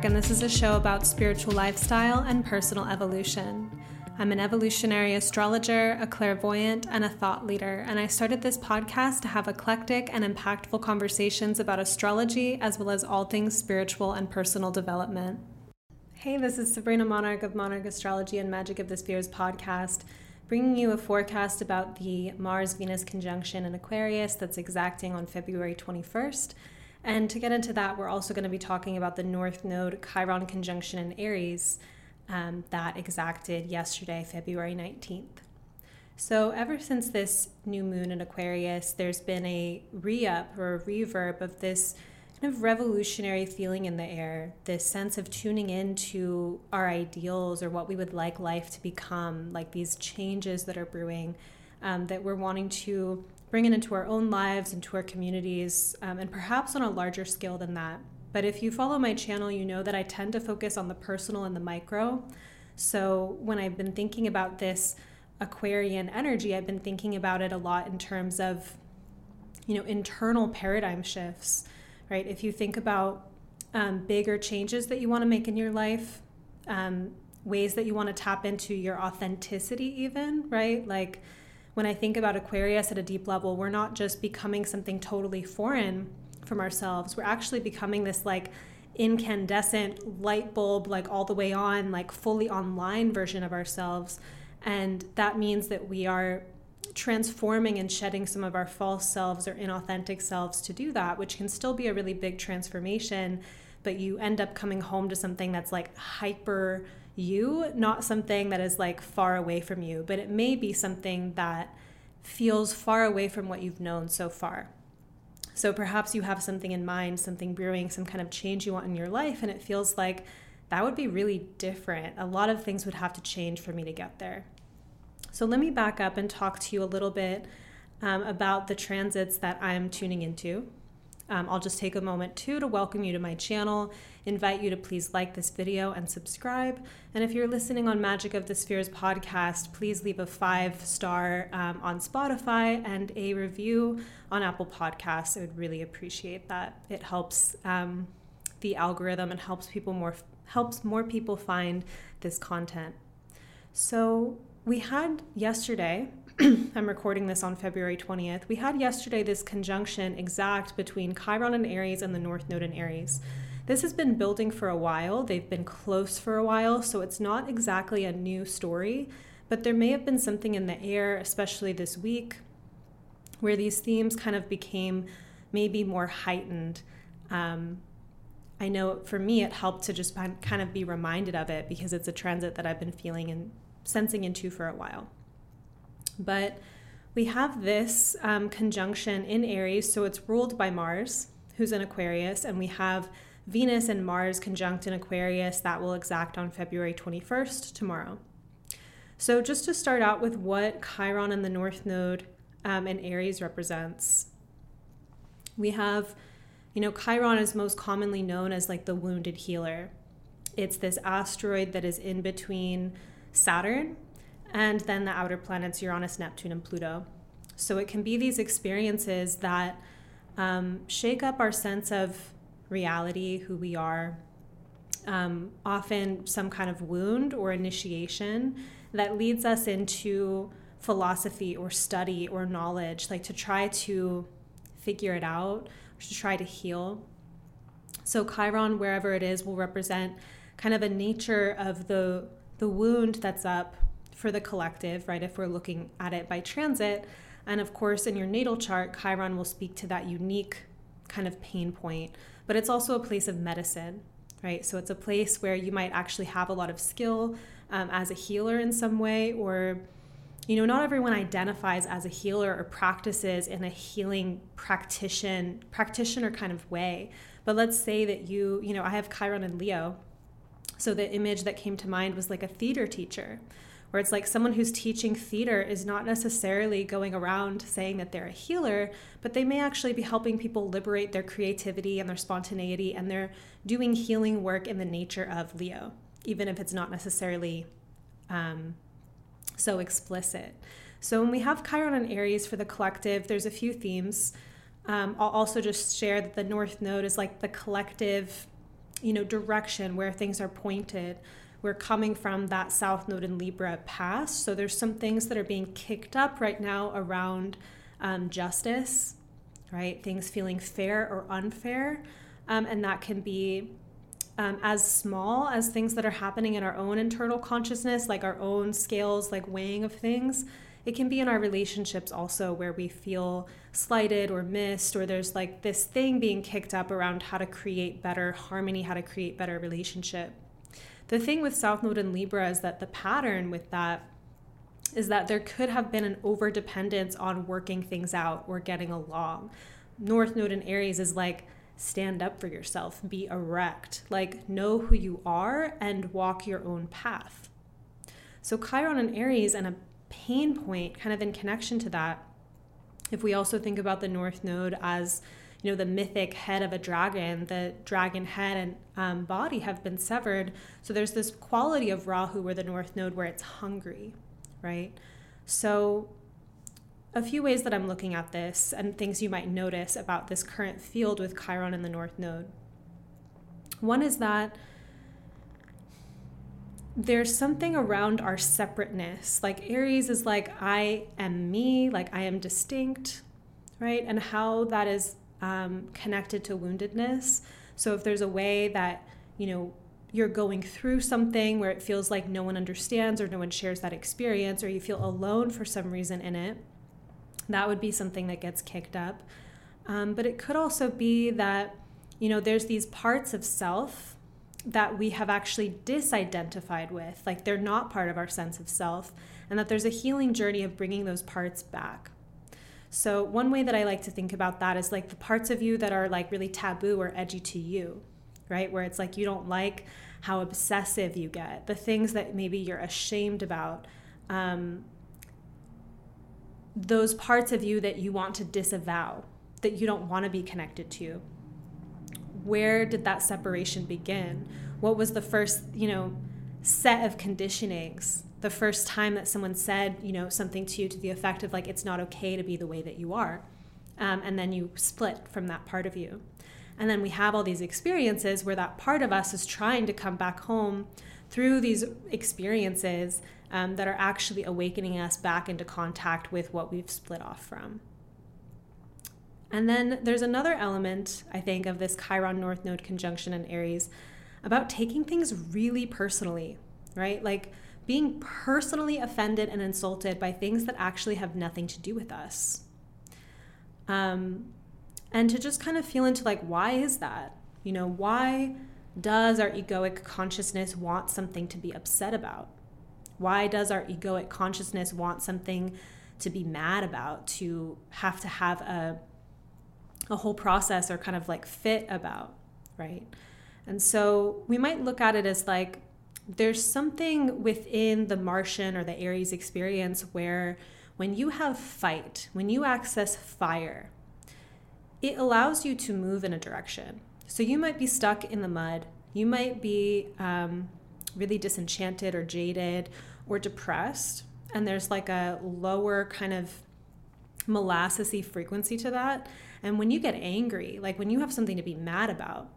And this is a show about spiritual lifestyle and personal evolution. I'm an evolutionary astrologer, a clairvoyant, and a thought leader, and I started this podcast to have eclectic and impactful conversations about astrology as well as all things spiritual and personal development. Hey, this is Sabrina Monarch of Monarch Astrology and Magic of the Spheres podcast, bringing you a forecast about the Mars Venus conjunction in Aquarius that's exacting on February 21st. And to get into that, we're also going to be talking about the North Node Chiron conjunction in Aries um, that exacted yesterday, February 19th. So, ever since this new moon in Aquarius, there's been a re up or a reverb of this kind of revolutionary feeling in the air, this sense of tuning into our ideals or what we would like life to become, like these changes that are brewing um, that we're wanting to bring it into our own lives, into our communities, um, and perhaps on a larger scale than that. But if you follow my channel, you know that I tend to focus on the personal and the micro. So when I've been thinking about this Aquarian energy, I've been thinking about it a lot in terms of, you know, internal paradigm shifts, right? If you think about um, bigger changes that you want to make in your life, um, ways that you want to tap into your authenticity, even, right? Like when I think about Aquarius at a deep level, we're not just becoming something totally foreign from ourselves. We're actually becoming this like incandescent light bulb, like all the way on, like fully online version of ourselves. And that means that we are transforming and shedding some of our false selves or inauthentic selves to do that, which can still be a really big transformation. But you end up coming home to something that's like hyper you, not something that is like far away from you, but it may be something that feels far away from what you've known so far. So perhaps you have something in mind, something brewing, some kind of change you want in your life, and it feels like that would be really different. A lot of things would have to change for me to get there. So let me back up and talk to you a little bit um, about the transits that I'm tuning into. Um, I'll just take a moment too to welcome you to my channel, invite you to please like this video and subscribe. And if you're listening on Magic of the Spheres podcast, please leave a five star um, on Spotify and a review on Apple Podcasts. I would really appreciate that. It helps um, the algorithm and helps people more helps more people find this content. So we had yesterday I'm recording this on February 20th. We had yesterday this conjunction exact between Chiron and Aries and the North Node in Aries. This has been building for a while. They've been close for a while, so it's not exactly a new story, but there may have been something in the air, especially this week, where these themes kind of became maybe more heightened. Um, I know for me, it helped to just kind of be reminded of it because it's a transit that I've been feeling and sensing into for a while. But we have this um, conjunction in Aries, so it's ruled by Mars, who's in Aquarius, and we have Venus and Mars conjunct in Aquarius that will exact on February 21st, tomorrow. So, just to start out with what Chiron and the North Node um, in Aries represents, we have, you know, Chiron is most commonly known as like the wounded healer. It's this asteroid that is in between Saturn and then the outer planets Uranus, Neptune, and Pluto. So it can be these experiences that um, shake up our sense of reality, who we are, um, often some kind of wound or initiation that leads us into philosophy or study or knowledge, like to try to figure it out, to try to heal. So Chiron, wherever it is, will represent kind of a nature of the the wound that's up for the collective, right? If we're looking at it by transit. And of course, in your natal chart, Chiron will speak to that unique kind of pain point, but it's also a place of medicine, right? So it's a place where you might actually have a lot of skill um, as a healer in some way, or you know, not everyone identifies as a healer or practices in a healing practitioner practitioner kind of way. But let's say that you, you know, I have Chiron and Leo. So the image that came to mind was like a theater teacher, where it's like someone who's teaching theater is not necessarily going around saying that they're a healer, but they may actually be helping people liberate their creativity and their spontaneity, and they're doing healing work in the nature of Leo, even if it's not necessarily um, so explicit. So when we have Chiron and Aries for the collective, there's a few themes. Um, I'll also just share that the North Node is like the collective you know, direction where things are pointed. We're coming from that South Node in Libra past. So there's some things that are being kicked up right now around um, justice, right? Things feeling fair or unfair. Um, and that can be um, as small as things that are happening in our own internal consciousness, like our own scales, like weighing of things. It can be in our relationships also where we feel slighted or missed, or there's like this thing being kicked up around how to create better harmony, how to create better relationship. The thing with South Node and Libra is that the pattern with that is that there could have been an over dependence on working things out or getting along. North Node in Aries is like, stand up for yourself, be erect, like know who you are and walk your own path. So, Chiron and Aries, and a pain point kind of in connection to that, if we also think about the North Node as you know the mythic head of a dragon the dragon head and um, body have been severed so there's this quality of rahu or the north node where it's hungry right so a few ways that I'm looking at this and things you might notice about this current field with Chiron in the North Node. One is that there's something around our separateness. Like Aries is like, I am me, like I am distinct, right? And how that is um, connected to woundedness. So if there's a way that, you know, you're going through something where it feels like no one understands or no one shares that experience, or you feel alone for some reason in it, that would be something that gets kicked up. Um, but it could also be that, you know, there's these parts of self that we have actually disidentified with, like they're not part of our sense of self, and that there's a healing journey of bringing those parts back. So, one way that I like to think about that is like the parts of you that are like really taboo or edgy to you, right? Where it's like you don't like how obsessive you get, the things that maybe you're ashamed about. Um, those parts of you that you want to disavow, that you don't want to be connected to. Where did that separation begin? What was the first, you know, set of conditionings? The first time that someone said, you know, something to you to the effect of like, it's not okay to be the way that you are. Um, and then you split from that part of you. And then we have all these experiences where that part of us is trying to come back home through these experiences um, that are actually awakening us back into contact with what we've split off from. And then there's another element, I think, of this Chiron North Node conjunction in Aries about taking things really personally, right? Like being personally offended and insulted by things that actually have nothing to do with us. Um, and to just kind of feel into like, why is that? You know, why does our egoic consciousness want something to be upset about? Why does our egoic consciousness want something to be mad about, to have to have a, a whole process or kind of like fit about, right? And so we might look at it as like there's something within the Martian or the Aries experience where when you have fight, when you access fire, it allows you to move in a direction. So you might be stuck in the mud. You might be um, really disenchanted or jaded or depressed, and there's like a lower kind of molassesy frequency to that. And when you get angry, like when you have something to be mad about,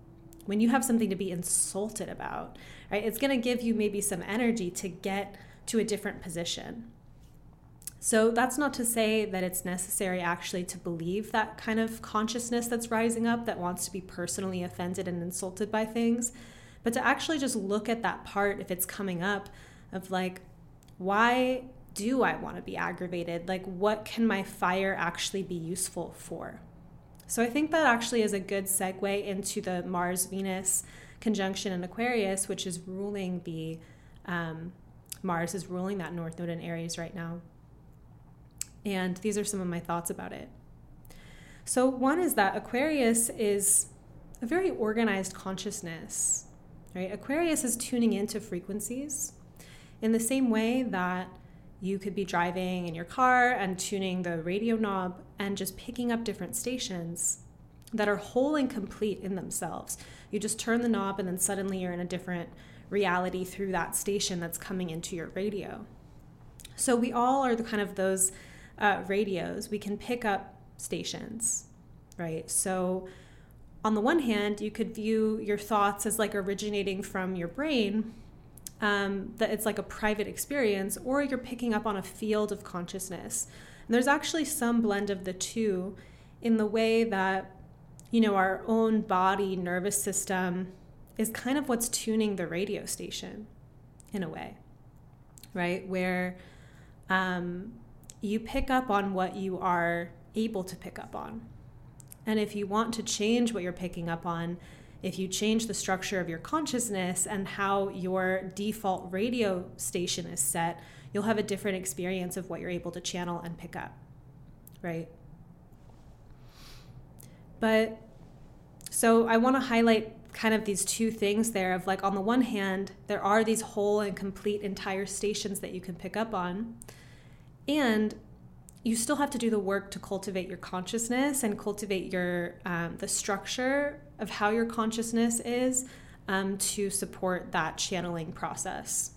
when you have something to be insulted about, right, it's going to give you maybe some energy to get to a different position. So that's not to say that it's necessary actually to believe that kind of consciousness that's rising up that wants to be personally offended and insulted by things, but to actually just look at that part if it's coming up of like, why do I want to be aggravated? Like, what can my fire actually be useful for? So, I think that actually is a good segue into the Mars Venus conjunction in Aquarius, which is ruling the um, Mars is ruling that North Node in Aries right now. And these are some of my thoughts about it. So, one is that Aquarius is a very organized consciousness, right? Aquarius is tuning into frequencies in the same way that you could be driving in your car and tuning the radio knob and just picking up different stations that are whole and complete in themselves. You just turn the knob and then suddenly you're in a different reality through that station that's coming into your radio. So we all are the kind of those uh, radios. We can pick up stations, right? So on the one hand, you could view your thoughts as like originating from your brain, um, that it's like a private experience, or you're picking up on a field of consciousness. There's actually some blend of the two in the way that, you know, our own body nervous system is kind of what's tuning the radio station in a way, right? Where um, you pick up on what you are able to pick up on. And if you want to change what you're picking up on, if you change the structure of your consciousness and how your default radio station is set, you'll have a different experience of what you're able to channel and pick up, right? But so I want to highlight kind of these two things there of like on the one hand there are these whole and complete entire stations that you can pick up on and you still have to do the work to cultivate your consciousness and cultivate your um, the structure of how your consciousness is um, to support that channeling process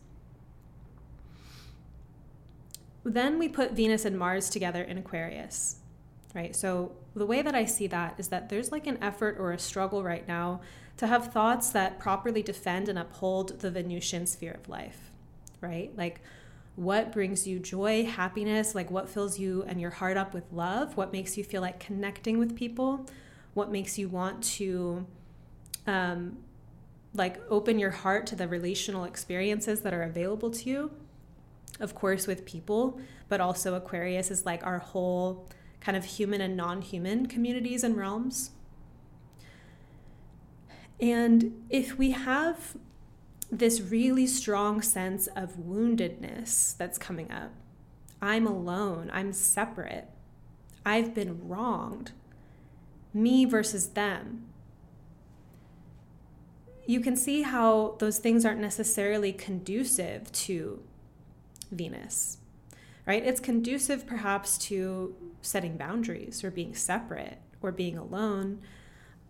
then we put venus and mars together in aquarius right? So the way that i see that is that there's like an effort or a struggle right now to have thoughts that properly defend and uphold the venusian sphere of life right? Like what brings you joy, happiness, like what fills you and your heart up with love, what makes you feel like connecting with people, what makes you want to um, like open your heart to the relational experiences that are available to you. Of course, with people, but also Aquarius is like our whole kind of human and non human communities and realms. And if we have this really strong sense of woundedness that's coming up. I'm alone. I'm separate. I've been wronged. Me versus them. You can see how those things aren't necessarily conducive to Venus, right? It's conducive perhaps to setting boundaries or being separate or being alone.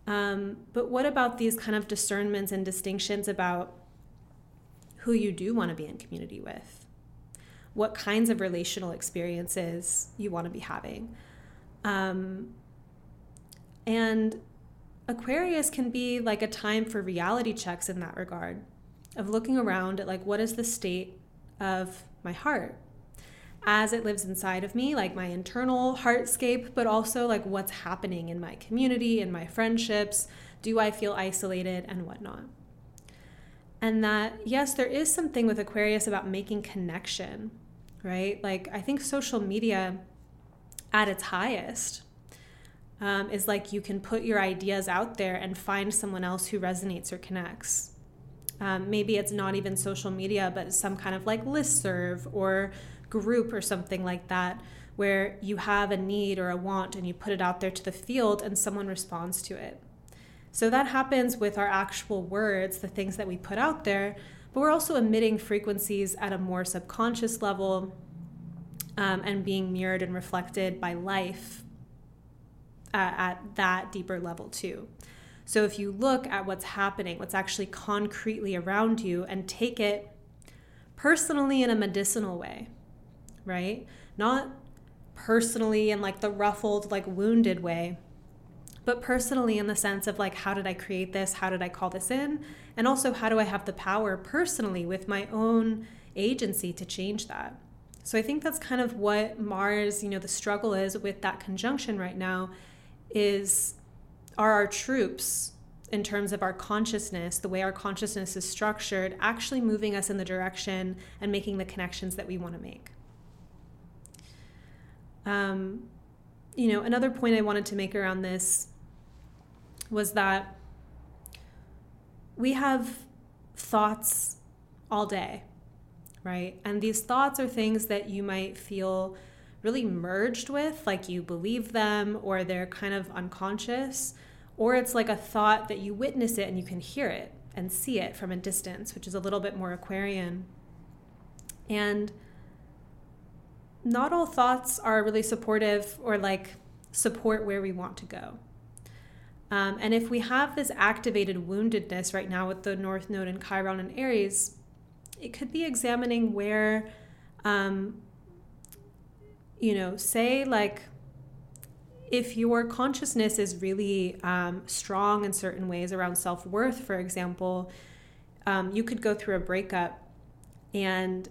Um, but what about these kind of discernments and distinctions about who you do want to be in community with, what kinds of relational experiences you want to be having. Um, and Aquarius can be like a time for reality checks in that regard of looking around at like what is the state of my heart as it lives inside of me, like my internal heartscape, but also like what's happening in my community, in my friendships. Do I feel isolated and whatnot? and that yes there is something with aquarius about making connection right like i think social media at its highest um, is like you can put your ideas out there and find someone else who resonates or connects um, maybe it's not even social media but some kind of like list serve or group or something like that where you have a need or a want and you put it out there to the field and someone responds to it so that happens with our actual words, the things that we put out there, but we're also emitting frequencies at a more subconscious level um, and being mirrored and reflected by life uh, at that deeper level too. So if you look at what's happening, what's actually concretely around you, and take it personally in a medicinal way, right? Not personally in like the ruffled, like wounded way, but personally in the sense of like, how did I create this? How did I call this in? And also, how do I have the power personally with my own agency to change that? So I think that's kind of what Mars, you know, the struggle is with that conjunction right now is are our troops in terms of our consciousness, the way our consciousness is structured, actually moving us in the direction and making the connections that we want to make. Um, you know, another point I wanted to make around this was that we have thoughts all day, right? And these thoughts are things that you might feel really merged with, like you believe them or they're kind of unconscious, or it's like a thought that you witness it and you can hear it and see it from a distance, which is a little bit more Aquarian. And not all thoughts are really supportive or like support where we want to go. Um, and if we have this activated woundedness right now with the North Node in Chiron and Aries, it could be examining where, um, you know, say like if your consciousness is really um, strong in certain ways around self worth, for example, um, you could go through a breakup and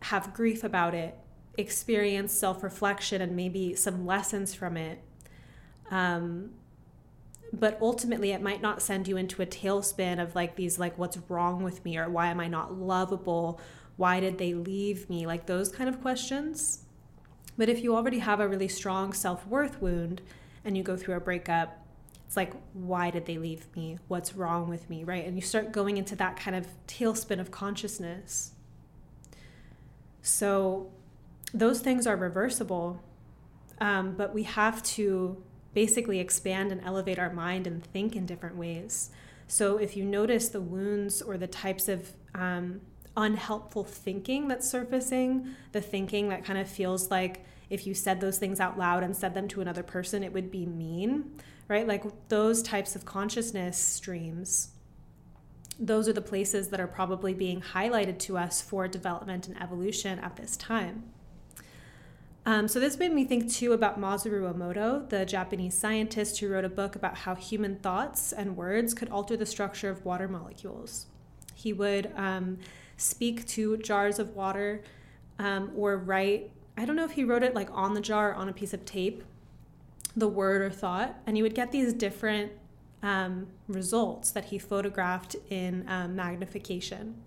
have grief about it, experience self reflection and maybe some lessons from it. Um, but ultimately, it might not send you into a tailspin of like these, like, what's wrong with me or why am I not lovable? Why did they leave me? Like those kind of questions. But if you already have a really strong self worth wound and you go through a breakup, it's like, why did they leave me? What's wrong with me? Right? And you start going into that kind of tailspin of consciousness. So those things are reversible, um, but we have to basically expand and elevate our mind and think in different ways. So if you notice the wounds or the types of um, unhelpful thinking that's surfacing, the thinking that kind of feels like if you said those things out loud and said them to another person, it would be mean, right? Like those types of consciousness streams, those are the places that are probably being highlighted to us for development and evolution at this time. Um, so, this made me think too about Masaru Emoto, the Japanese scientist who wrote a book about how human thoughts and words could alter the structure of water molecules. He would um, speak to jars of water um, or write, I don't know if he wrote it like on the jar on a piece of tape, the word or thought, and you would get these different um, results that he photographed in um, magnification.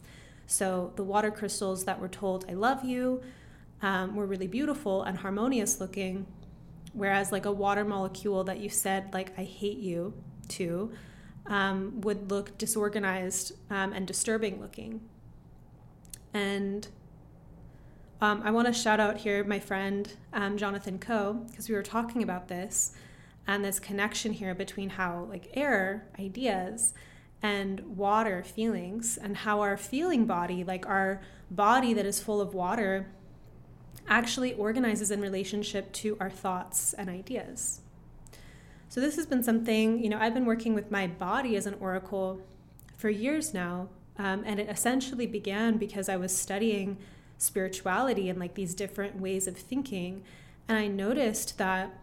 So the water crystals that were told, I love you, um, were really beautiful and harmonious looking, whereas like a water molecule that you said, like, I hate you to, um, would look disorganized um, and disturbing looking. And um, I want to shout out here my friend um, Jonathan Coe because we were talking about this and this connection here between how like air ideas and water feelings and how our feeling body like our body that is full of water actually organizes in relationship to our thoughts and ideas. So this has been something you know i've been working with my body as an oracle for years now um, and it essentially began because I was studying spirituality and like these different ways of thinking. And I noticed that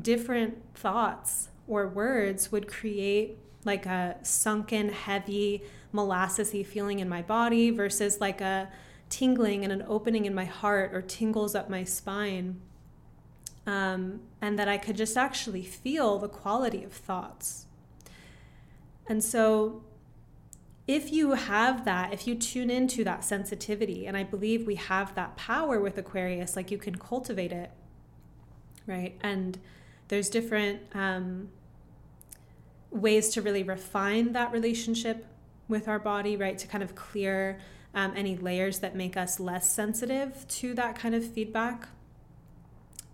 different thoughts or words would create like a sunken, heavy, molassesy feeling in my body versus like a tingling and an opening in my heart or tingles up my spine. Um, and that I could just actually feel the quality of thoughts. And so if you have that, if you tune into that sensitivity, and I believe we have that power with Aquarius, like you can cultivate it, right? And there's different um, ways to really refine that relationship with our body, right? To kind of clear um, any layers that make us less sensitive to that kind of feedback.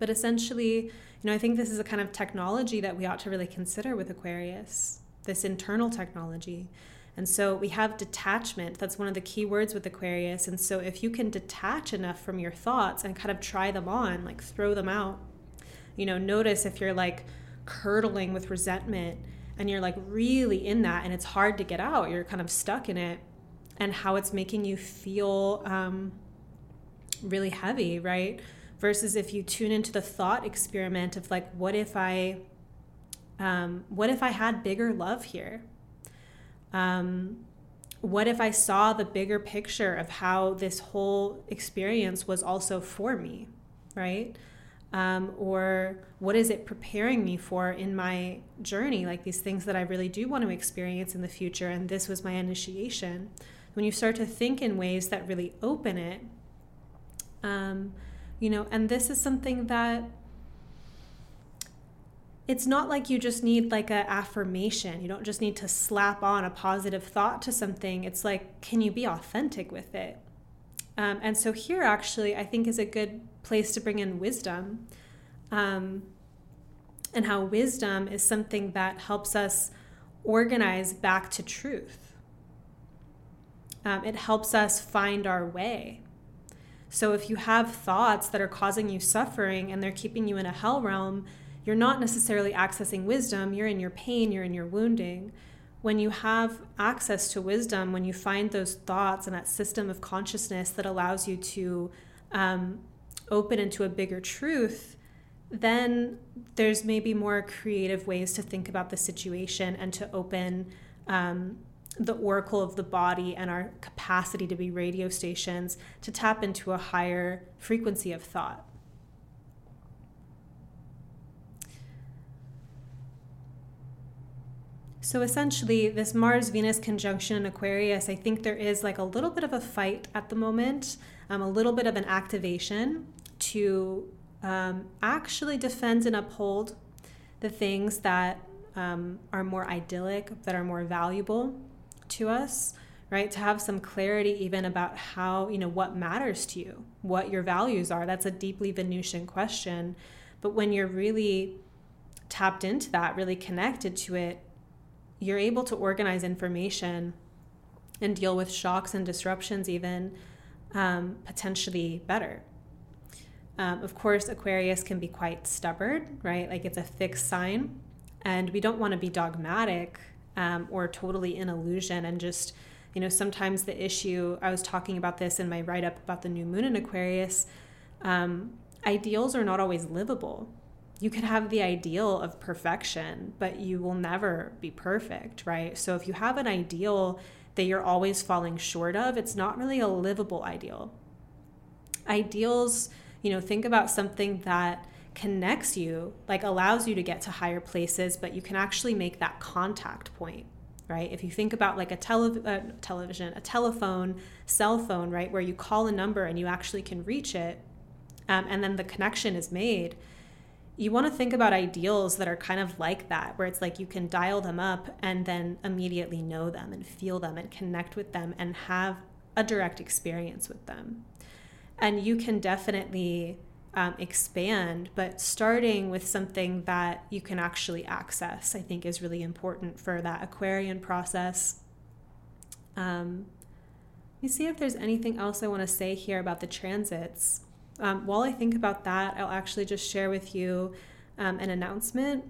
But essentially, you know, I think this is a kind of technology that we ought to really consider with Aquarius, this internal technology and so we have detachment. That's one of the key words with Aquarius. And so if you can detach enough from your thoughts and kind of try them on, like throw them out, you know, notice if you're like curdling with resentment and you're like really in that and it's hard to get out, you're kind of stuck in it, and how it's making you feel um, really heavy, right? Versus if you tune into the thought experiment of like, what if I, um, what if I had bigger love here? Um, what if I saw the bigger picture of how this whole experience was also for me, right? Um, or what is it preparing me for in my journey? Like these things that I really do want to experience in the future, and this was my initiation. When you start to think in ways that really open it, um, you know, and this is something that it's not like you just need like an affirmation. You don't just need to slap on a positive thought to something. It's like can you be authentic with it? Um, and so here actually i think is a good place to bring in wisdom um, and how wisdom is something that helps us organize back to truth. Um, it helps us find our way. So if you have thoughts that are causing you suffering and they're keeping you in a hell realm you're not necessarily accessing wisdom, you're in your pain, you're in your wounding. When you have access to wisdom, when you find those thoughts and that system of consciousness that allows you to um, open into a bigger truth, then there's maybe more creative ways to think about the situation and to open um, the oracle of the body and our capacity to be radio stations to tap into a higher frequency of thought. So essentially, this Mars Venus conjunction in Aquarius, I think there is like a little bit of a fight at the moment, um, a little bit of an activation to um, actually defend and uphold the things that um, are more idyllic, that are more valuable to us, right? To have some clarity even about how, you know, what matters to you, what your values are. That's a deeply Venusian question. But when you're really tapped into that, really connected to it, you're able to organize information and deal with shocks and disruptions even um, potentially better. Um, of course, Aquarius can be quite stubborn, right? Like it's a fixed sign, and we don't want to be dogmatic um, or totally in illusion and just, you know, sometimes the issue, I was talking about this in my write up about the new moon in Aquarius. Um, ideals are not always livable. You can have the ideal of perfection, but you will never be perfect, right? So if you have an ideal that you're always falling short of, it's not really a livable ideal. Ideals you know, think about something that connects you, like allows you to get to higher places, but you can actually make that contact point, right? If you think about like a tele- uh, television, a telephone, cell phone, right, where you call a number and you actually can reach it, um, and then the connection is made. You want to think about ideals that are kind of like that, where it's like you can dial them up and then immediately know them and feel them and connect with them and have a direct experience with them and you can definitely um, expand, but starting with something that you can actually access, I think, is really important for that Aquarian process. Um, me see if there's anything else I want to say here about the transits. Um, while I think about that, I'll actually just share with you um, an announcement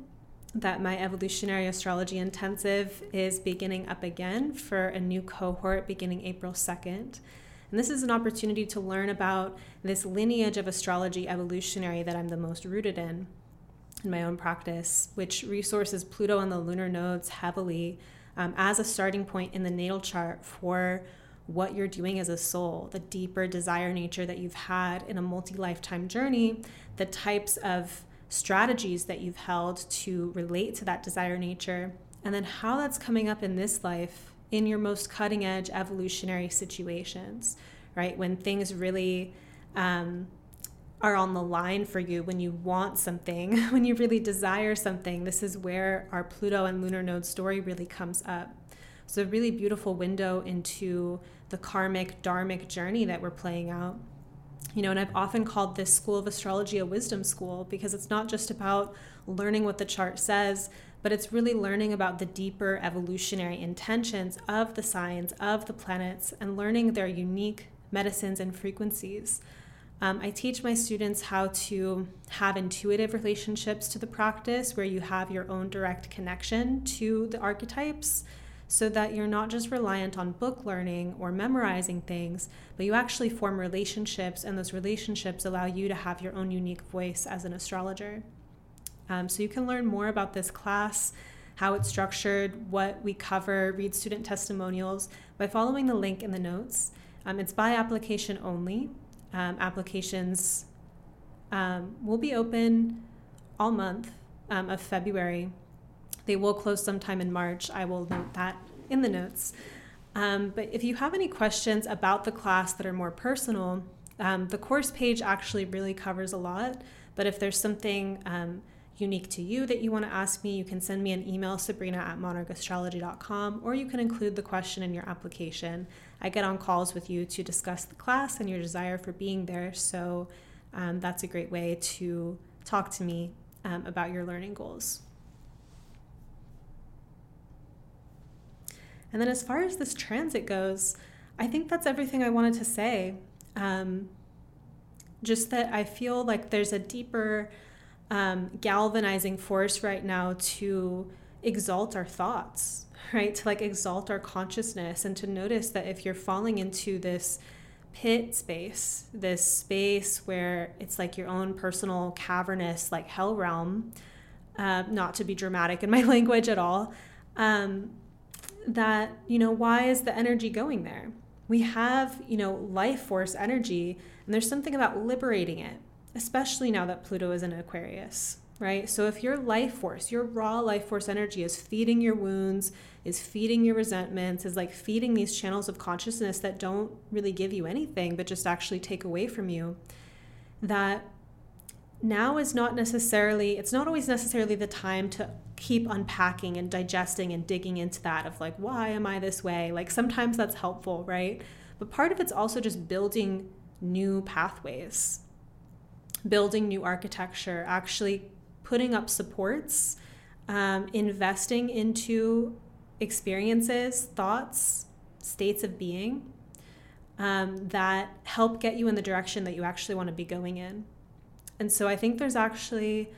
that my evolutionary astrology intensive is beginning up again for a new cohort beginning April 2nd. And this is an opportunity to learn about this lineage of astrology evolutionary that I'm the most rooted in in my own practice, which resources Pluto and the lunar nodes heavily um, as a starting point in the natal chart for what you're doing as a soul, the deeper desire nature that you've had in a multi lifetime journey, the types of strategies that you've held to relate to that desire nature, and then how that's coming up in this life in your most cutting edge evolutionary situations, right? When things really um, are on the line for you, when you want something, when you really desire something, this is where our Pluto and lunar node story really comes up. It's a really beautiful window into the karmic, dharmic journey that we're playing out. You know, and I've often called this school of astrology a wisdom school because it's not just about learning what the chart says, but it's really learning about the deeper evolutionary intentions of the signs, of the planets, and learning their unique medicines and frequencies. Um, I teach my students how to have intuitive relationships to the practice where you have your own direct connection to the archetypes so that you're not just reliant on book learning or memorizing things, but you actually form relationships, and those relationships allow you to have your own unique voice as an astrologer. Um, so you can learn more about this class, how it's structured, what we cover, read student testimonials by following the link in the notes. Um, it's by application only. Um, applications um, will be open all month um, of February. They will close sometime in March. I will note that in the notes. Um, but if you have any questions about the class that are more personal, um, the course page actually really covers a lot. But if there's something um, unique to you that you want to ask me, you can send me an email, sabrina at monarchastrology.com, or you can include the question in your application. I get on calls with you to discuss the class and your desire for being there. So um, that's a great way to talk to me um, about your learning goals. And then, as far as this transit goes, I think that's everything I wanted to say. Um, just that I feel like there's a deeper um, galvanizing force right now to exalt our thoughts, right? To like exalt our consciousness and to notice that if you're falling into this pit space, this space where it's like your own personal cavernous, like hell realm, uh, not to be dramatic in my language at all, um, that, you know, why is the energy going there? We have, you know, life force energy, and there's something about liberating it, especially now that Pluto is in Aquarius, right? So if your life force, your raw life force energy is feeding your wounds, is feeding your resentments, is like feeding these channels of consciousness that don't really give you anything, but just actually take away from you, that now is not necessarily, it's not always necessarily the time to keep unpacking and digesting and digging into that of like, why am I this way? Like sometimes that's helpful, right? But part of it's also just building new pathways, building new architecture, actually putting up supports, um, investing into experiences, thoughts, states of being um, that help get you in the direction that you actually want to be going in. And so I think there's actually,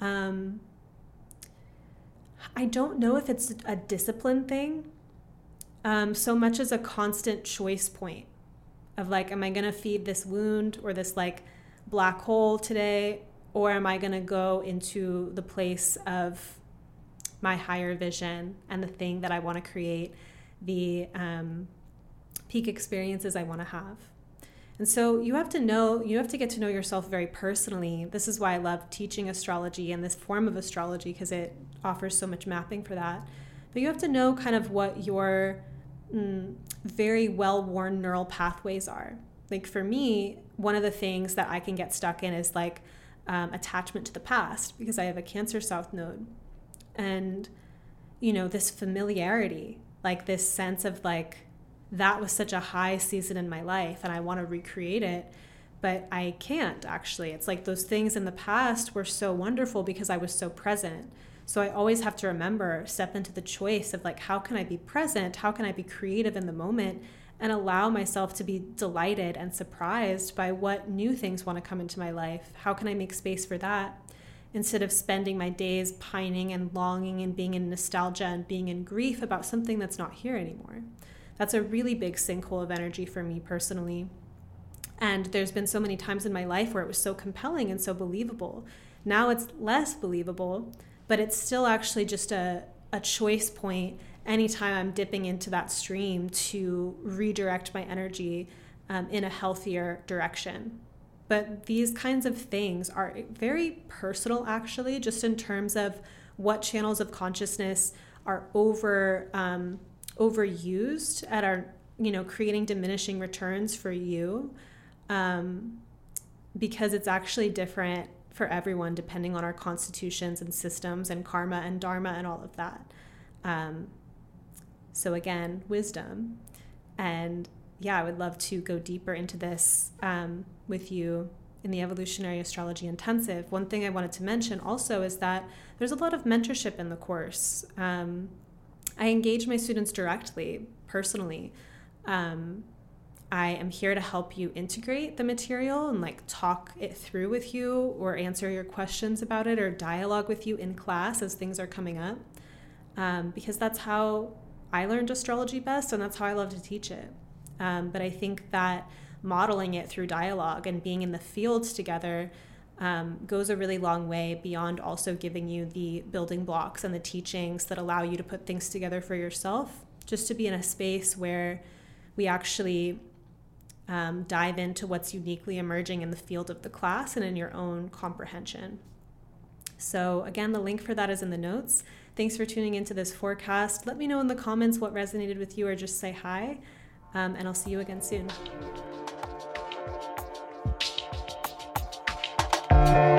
um, I don't know if it's a discipline thing um, so much as a constant choice point of like, am I going to feed this wound or this like black hole today? Or am I going to go into the place of my higher vision and the thing that I want to create, the um, peak experiences I want to have. And so you have to know, you have to get to know yourself very personally. This is why I love teaching astrology and this form of astrology because it offers so much mapping for that. But you have to know kind of what your mm, very well worn neural pathways are. Like for me, one of the things that I can get stuck in is like um, attachment to the past because I have a Cancer South node and you know this familiarity like this sense of like that was such a high season in my life and I want to recreate it but I can't actually. It's like those things in the past were so wonderful because I was so present. So I always have to remember step into the choice of like how can I be present? How can I be creative in the moment and allow myself to be delighted and surprised by what new things want to come into my life? How can I make space for that? Instead of spending my days pining and longing and being in nostalgia and being in grief about something that's not here anymore. That's a really big sinkhole of energy for me personally. And there's been so many times in my life where it was so compelling and so believable. Now it's less believable, but it's still actually just a, a choice point anytime I'm dipping into that stream to redirect my energy um, in a healthier direction. But these kinds of things are very personal, actually, just in terms of what channels of consciousness are over um, overused at our, you know, creating diminishing returns for you, um, because it's actually different for everyone depending on our constitutions and systems and karma and dharma and all of that. Um, so again, wisdom and yeah, I would love to go deeper into this um, with you in the Evolutionary Astrology Intensive. One thing I wanted to mention also is that there's a lot of mentorship in the course. I engage my students directly, personally. Um, I am here to help you integrate the material and like talk it through with you or answer your questions about it or dialogue with you in class as things are coming up. Um, because that's how I learned astrology best and that's how I love to teach it. Um, but I think that modeling it through dialogue and being in the fields together um, goes a really long way beyond also giving you the building blocks and the teachings that allow you to put things together for yourself. Just to be in a space where we actually um, dive into what's uniquely emerging in the field of the class and in your own comprehension. So, again, the link for that is in the notes. Thanks for tuning into this forecast. Let me know in the comments what resonated with you or just say hi um, and I'll see you again soon. thank you